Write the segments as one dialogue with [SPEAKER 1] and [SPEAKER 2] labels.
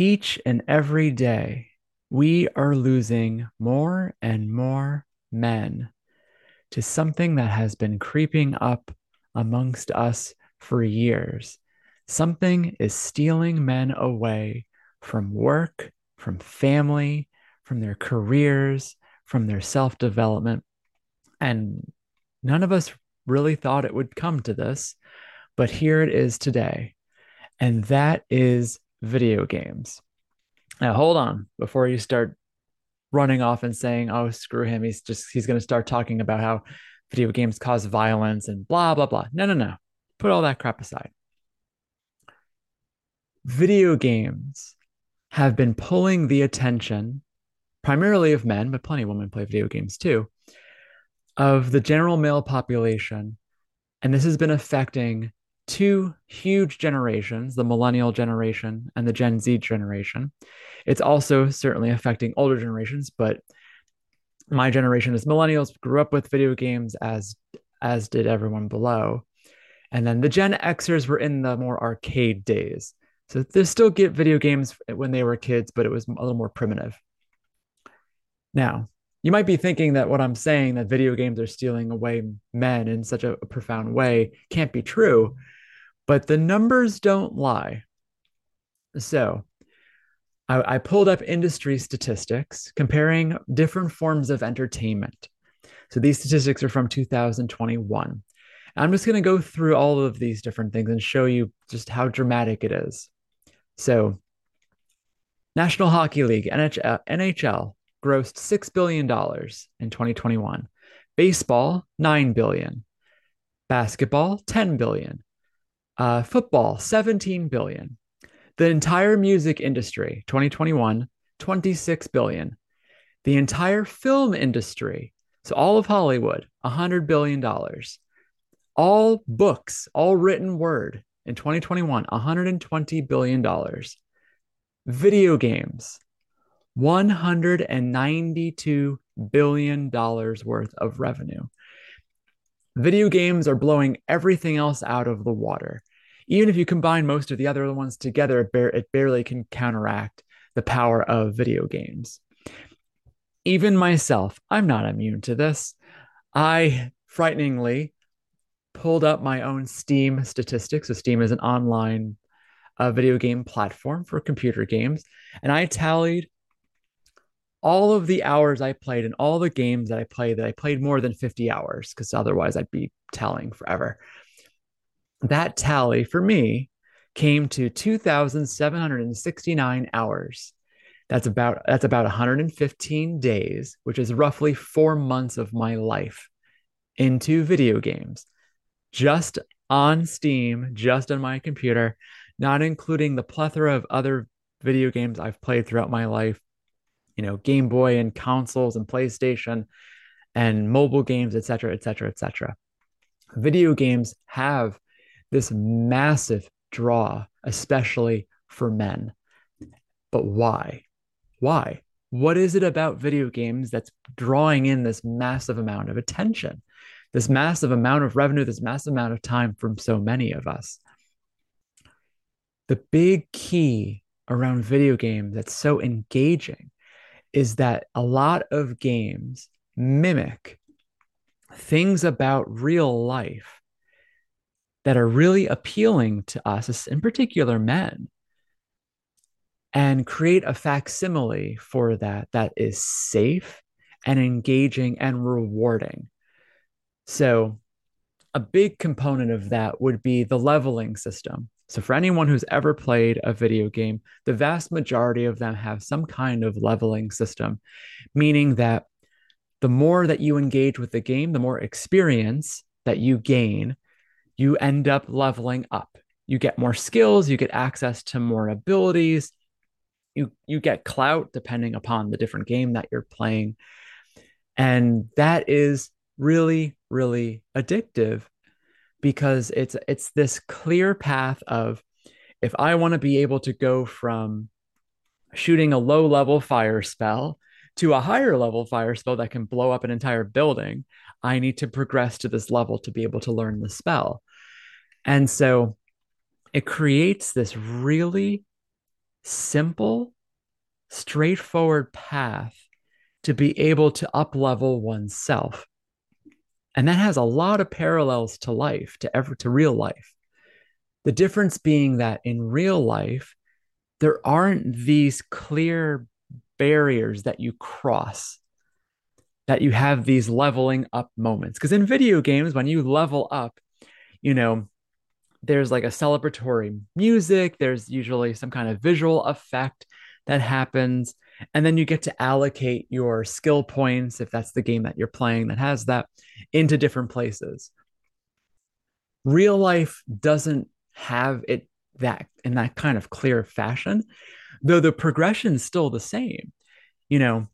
[SPEAKER 1] Each and every day, we are losing more and more men to something that has been creeping up amongst us for years. Something is stealing men away from work, from family, from their careers, from their self development. And none of us really thought it would come to this, but here it is today. And that is video games. Now, hold on before you start running off and saying, oh, screw him. He's just, he's going to start talking about how video games cause violence and blah, blah, blah. No, no, no. Put all that crap aside. Video games have been pulling the attention, primarily of men, but plenty of women play video games too, of the general male population. And this has been affecting two huge generations, the millennial generation and the Gen Z generation. It's also certainly affecting older generations, but my generation as millennials grew up with video games as as did everyone below. And then the Gen Xers were in the more arcade days. So they still get video games when they were kids, but it was a little more primitive. Now, you might be thinking that what I'm saying that video games are stealing away men in such a, a profound way can't be true, but the numbers don't lie. So, I, I pulled up industry statistics comparing different forms of entertainment. So these statistics are from 2021. I'm just going to go through all of these different things and show you just how dramatic it is. So, National Hockey League, NHL, NHL grossed $6 billion in 2021. Baseball, 9 billion. Basketball, $10 billion. Uh, football, 17 billion. The entire music industry, 2021, 26 billion. The entire film industry, so all of Hollywood, 100 billion dollars. All books, all written word in 2021, 120 billion dollars. Video games, 192 billion dollars worth of revenue. Video games are blowing everything else out of the water even if you combine most of the other ones together, it, bar- it barely can counteract the power of video games. Even myself, I'm not immune to this. I frighteningly pulled up my own Steam statistics. So, Steam is an online uh, video game platform for computer games. And I tallied all of the hours I played and all the games that I played that I played more than 50 hours, because otherwise I'd be telling forever that tally for me came to 2769 hours. That's about that's about 115 days which is roughly 4 months of my life into video games. Just on steam just on my computer not including the plethora of other video games i've played throughout my life you know game boy and consoles and playstation and mobile games etc etc etc video games have this massive draw, especially for men. But why? Why? What is it about video games that's drawing in this massive amount of attention, this massive amount of revenue, this massive amount of time from so many of us? The big key around video games that's so engaging is that a lot of games mimic things about real life that are really appealing to us, in particular men, and create a facsimile for that that is safe and engaging and rewarding. So, a big component of that would be the leveling system. So, for anyone who's ever played a video game, the vast majority of them have some kind of leveling system, meaning that the more that you engage with the game, the more experience that you gain, you end up leveling up. You get more skills, you get access to more abilities, you you get clout depending upon the different game that you're playing. And that is really really addictive because it's it's this clear path of if I want to be able to go from shooting a low level fire spell to a higher level fire spell that can blow up an entire building, I need to progress to this level to be able to learn the spell. And so it creates this really simple, straightforward path to be able to up level oneself. And that has a lot of parallels to life, to ever to real life. The difference being that in real life, there aren't these clear barriers that you cross, that you have these leveling up moments. Because in video games, when you level up, you know, there's like a celebratory music, there's usually some kind of visual effect that happens. And then you get to allocate your skill points, if that's the game that you're playing that has that, into different places. Real life doesn't have it that in that kind of clear fashion, though the progression is still the same. You know,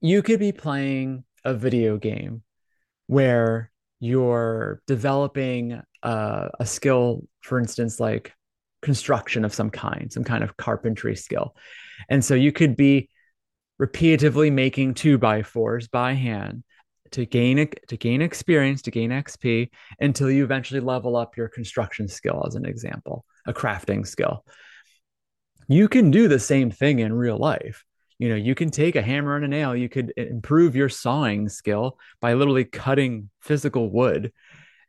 [SPEAKER 1] you could be playing a video game where you're developing uh, a skill, for instance, like construction of some kind, some kind of carpentry skill. And so you could be repeatedly making two by fours by hand to gain to gain experience, to gain XP until you eventually level up your construction skill as an example, a crafting skill. You can do the same thing in real life. You know, you can take a hammer and a nail, you could improve your sawing skill by literally cutting physical wood,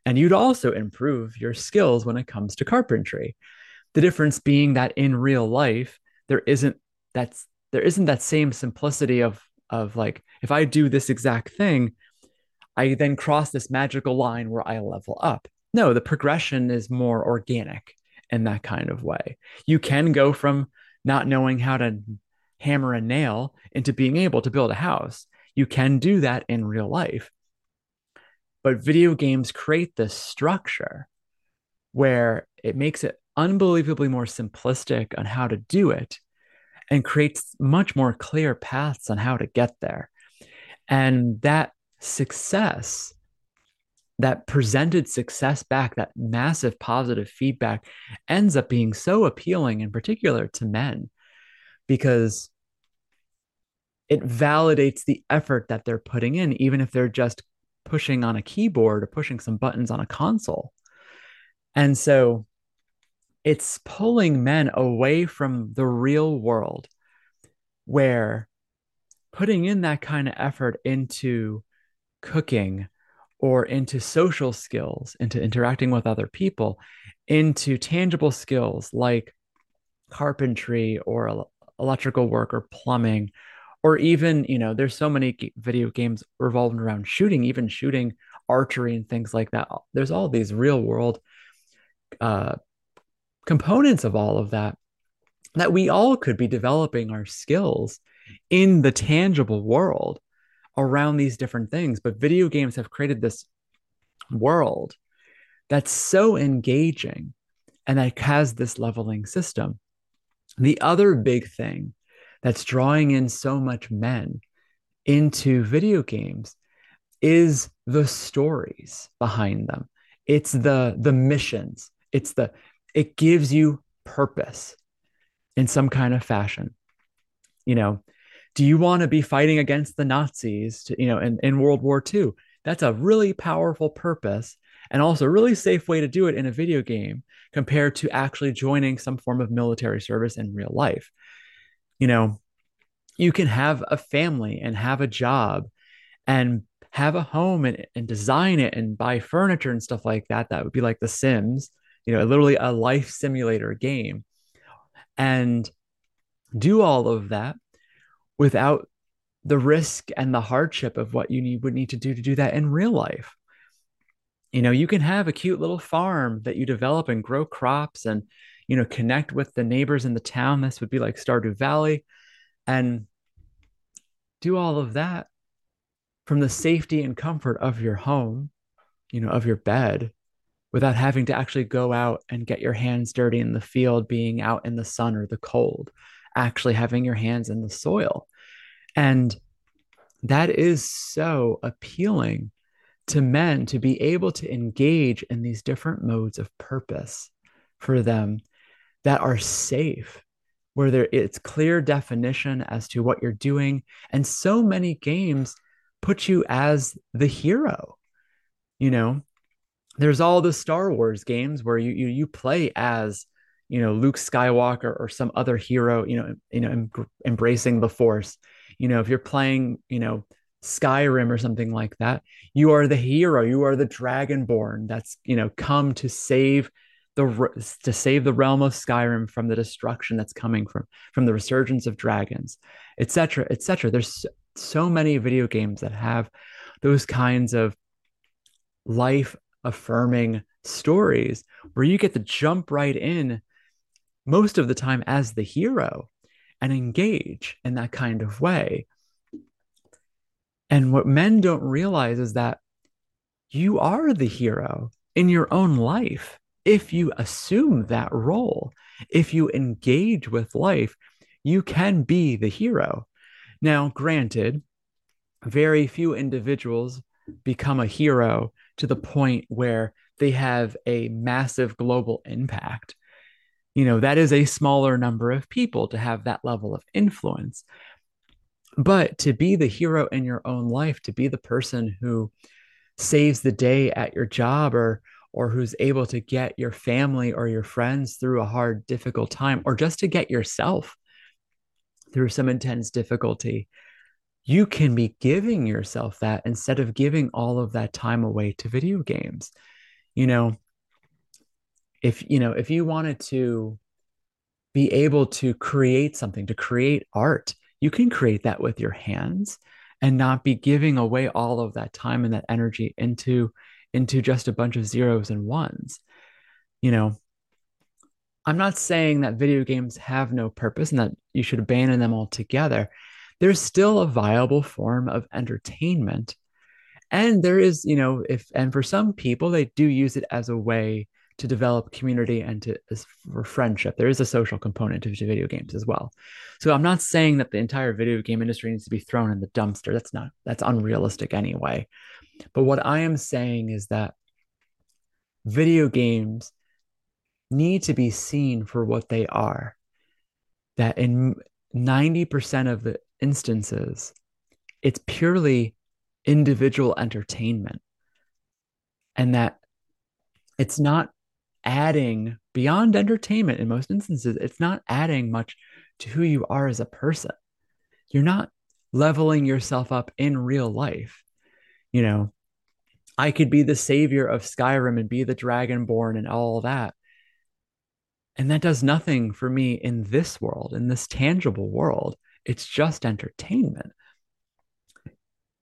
[SPEAKER 1] and you'd also improve your skills when it comes to carpentry. The difference being that in real life, there isn't that's there isn't that same simplicity of of like if I do this exact thing, I then cross this magical line where I level up. No, the progression is more organic in that kind of way. You can go from not knowing how to hammer a nail into being able to build a house. You can do that in real life. But video games create this structure where it makes it unbelievably more simplistic on how to do it and creates much more clear paths on how to get there. And that success, that presented success back, that massive positive feedback ends up being so appealing, in particular to men, because it validates the effort that they're putting in, even if they're just pushing on a keyboard or pushing some buttons on a console. And so it's pulling men away from the real world where putting in that kind of effort into cooking or into social skills, into interacting with other people, into tangible skills like carpentry or electrical work or plumbing or even you know there's so many video games revolving around shooting even shooting archery and things like that. There's all these real world uh, components of all of that that we all could be developing our skills in the tangible world around these different things but video games have created this world that's so engaging and that has this leveling system. The other big thing that's drawing in so much men into video games is the stories behind them. It's the the missions. It's the it gives you purpose in some kind of fashion. You know, do you want to be fighting against the Nazis to, you know, in, in World War II? That's a really powerful purpose and also a really safe way to do it in a video game compared to actually joining some form of military service in real life. You know, you can have a family and have a job and have a home and, and design it and buy furniture and stuff like that. That would be like The Sims you know, literally a life simulator game, and do all of that without the risk and the hardship of what you need would need to do to do that in real life. You know, you can have a cute little farm that you develop and grow crops and, you know, connect with the neighbors in the town. This would be like Stardew Valley and do all of that from the safety and comfort of your home, you know, of your bed, without having to actually go out and get your hands dirty in the field, being out in the sun or the cold, actually having your hands in the soil. And that is so appealing to men to be able to engage in these different modes of purpose for them that are safe where there it's clear definition as to what you're doing and so many games put you as the hero you know there's all the Star Wars games where you you, you play as you know, Luke Skywalker or some other hero, you know, you know, em- embracing the Force. You know, if you're playing, you know, Skyrim or something like that, you are the hero. You are the Dragonborn that's, you know, come to save the to save the realm of Skyrim from the destruction that's coming from from the resurgence of dragons, etc., etc. There's so many video games that have those kinds of life affirming stories where you get to jump right in most of the time as the hero and engage in that kind of way. And what men don't realize is that you are the hero in your own life if you assume that role. If you engage with life, you can be the hero. Now, granted, very few individuals become a hero to the point where they have a massive global impact. You know, that is a smaller number of people to have that level of influence. But to be the hero in your own life, to be the person who saves the day at your job or or who's able to get your family or your friends through a hard difficult time or just to get yourself through some intense difficulty you can be giving yourself that instead of giving all of that time away to video games you know if you know if you wanted to be able to create something to create art you can create that with your hands and not be giving away all of that time and that energy into into just a bunch of zeros and ones. You know i'm not saying that video games have no purpose and that you should abandon them altogether. There's still a viable form of entertainment. And there is you know if and for some people they do use it as a way to develop community and to for friendship there is a social component to video games as well. So i'm not saying that the entire video game industry needs to be thrown in the dumpster. That's not that's unrealistic anyway. But what i am saying is that video games need to be seen for what they are. That in 90% of the instances it's purely individual entertainment. And that it's not adding beyond entertainment in most instances it's not adding much to who you are as a person. You're not leveling yourself up in real life. You know i could be the savior of skyrim and be the dragonborn and all that. And that does nothing for me in this world in this tangible world. It's just entertainment.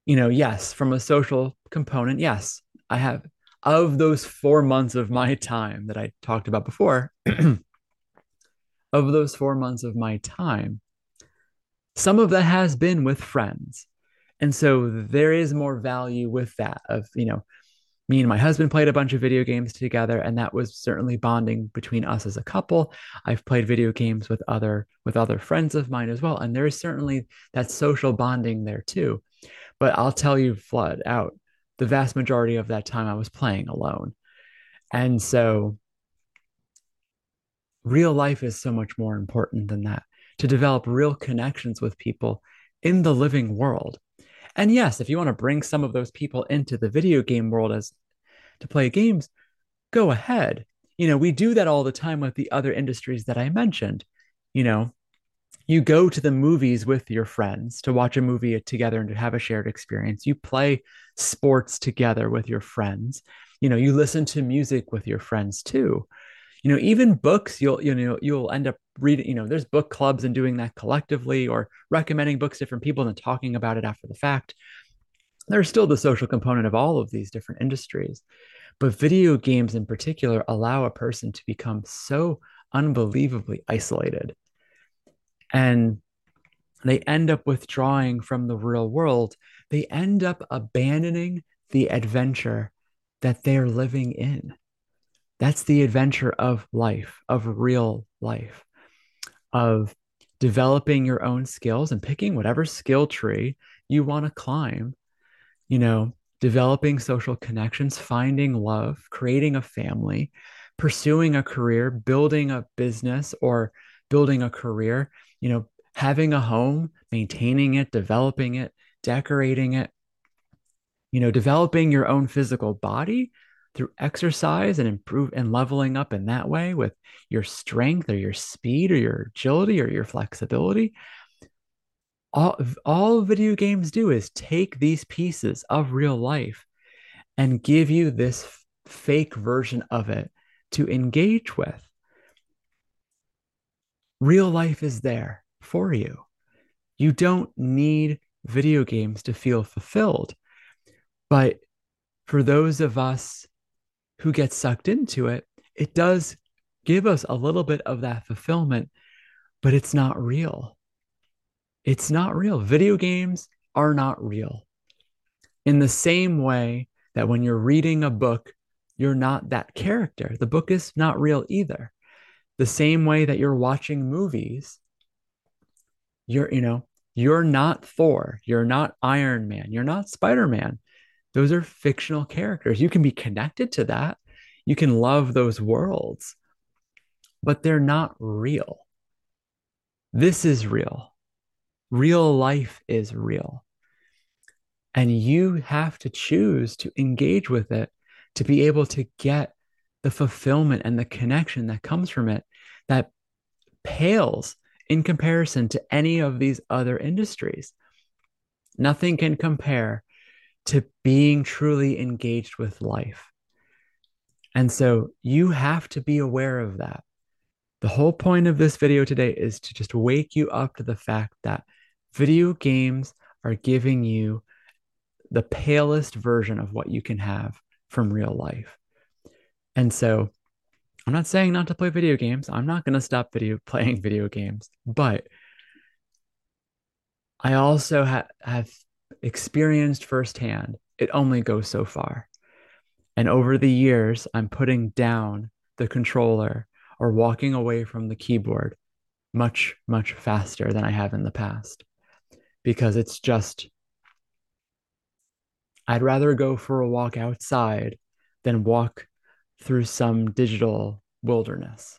[SPEAKER 1] You know, yes, from a social component, yes, I have of those four months of my time that I talked about before, of those four months of my time, some of that has been with friends. And so there is more value with that of, you know, me and my husband played a bunch of video games together and that was certainly bonding between us as a couple i've played video games with other with other friends of mine as well and there is certainly that social bonding there too but I'll tell you flat out, the vast majority of that time I was playing alone. And so real life is so much more important than that to develop real connections with people in the living world. And yes, if you want to bring some of those people into the video game world as to play games, go ahead. You know, we do that all the time with the other industries that I mentioned. You know, you go to the movies with your friends to watch a movie together and to have a shared experience. You play sports together with your friends. You know you listen to music with your friends too. You know even books you'll you know you'll end up reading you know there's book clubs and doing that collectively or recommending books to different people and talking about it after the fact. There's still the social component of all of these different industries. But video games in particular allow a person to become so unbelievably isolated and they end up withdrawing from the real world. They end up abandoning the adventure that they're living in. That's the adventure of life, of real life, of developing your own skills and picking whatever skill tree you want to climb, you know, developing social connections, finding love, creating a family, pursuing a career, building a business or building a career, you know, having a home, maintaining it, developing it, decorating it, you know, developing your own physical body, through exercise and improve and leveling up in that way with your strength or your speed or your agility or your flexibility. All, all video games do is take these pieces of real life and give you this fake version of it to engage with. Real life is there for you. You don't need video games to feel fulfilled. But for those of us who get sucked into it, it does give us a little bit of that fulfillment, but it's not real. It's not real. Video games are not real. In the same way that when you're reading a book, you're not that character. The book is not real either. The same way that you're watching movies, you're, you know, you're not Thor, you're not Iron Man, you're not Spider Man. Those are fictional characters. You can be connected to that. You can love those worlds, but they're not real. This is real. Real life is real. And you have to choose to engage with it to be able to get the fulfillment and the connection that comes from it that pales in comparison to any of these other industries. Nothing can compare to being truly engaged with life. And so you have to be aware of that. The whole point of this video today is to just wake you up to the fact that video games are giving you the palest version of what you can have from real life. And so I'm not saying not to play video games. I'm not going to stop video playing video games, but I also ha- have experienced firsthand it only goes so far. And over the years, I'm putting down the controller or walking away from the keyboard much, much faster than I have in the past because it's just, I'd rather go for a walk outside than walk through some digital wilderness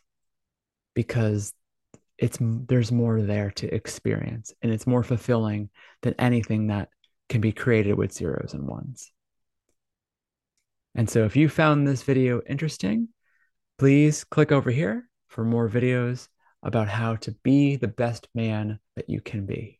[SPEAKER 1] because it's there's more there to experience and it's more fulfilling than anything that can be created with zeros and ones. And so if you found this video interesting, please click over here for more videos about how to be the best man that you can be.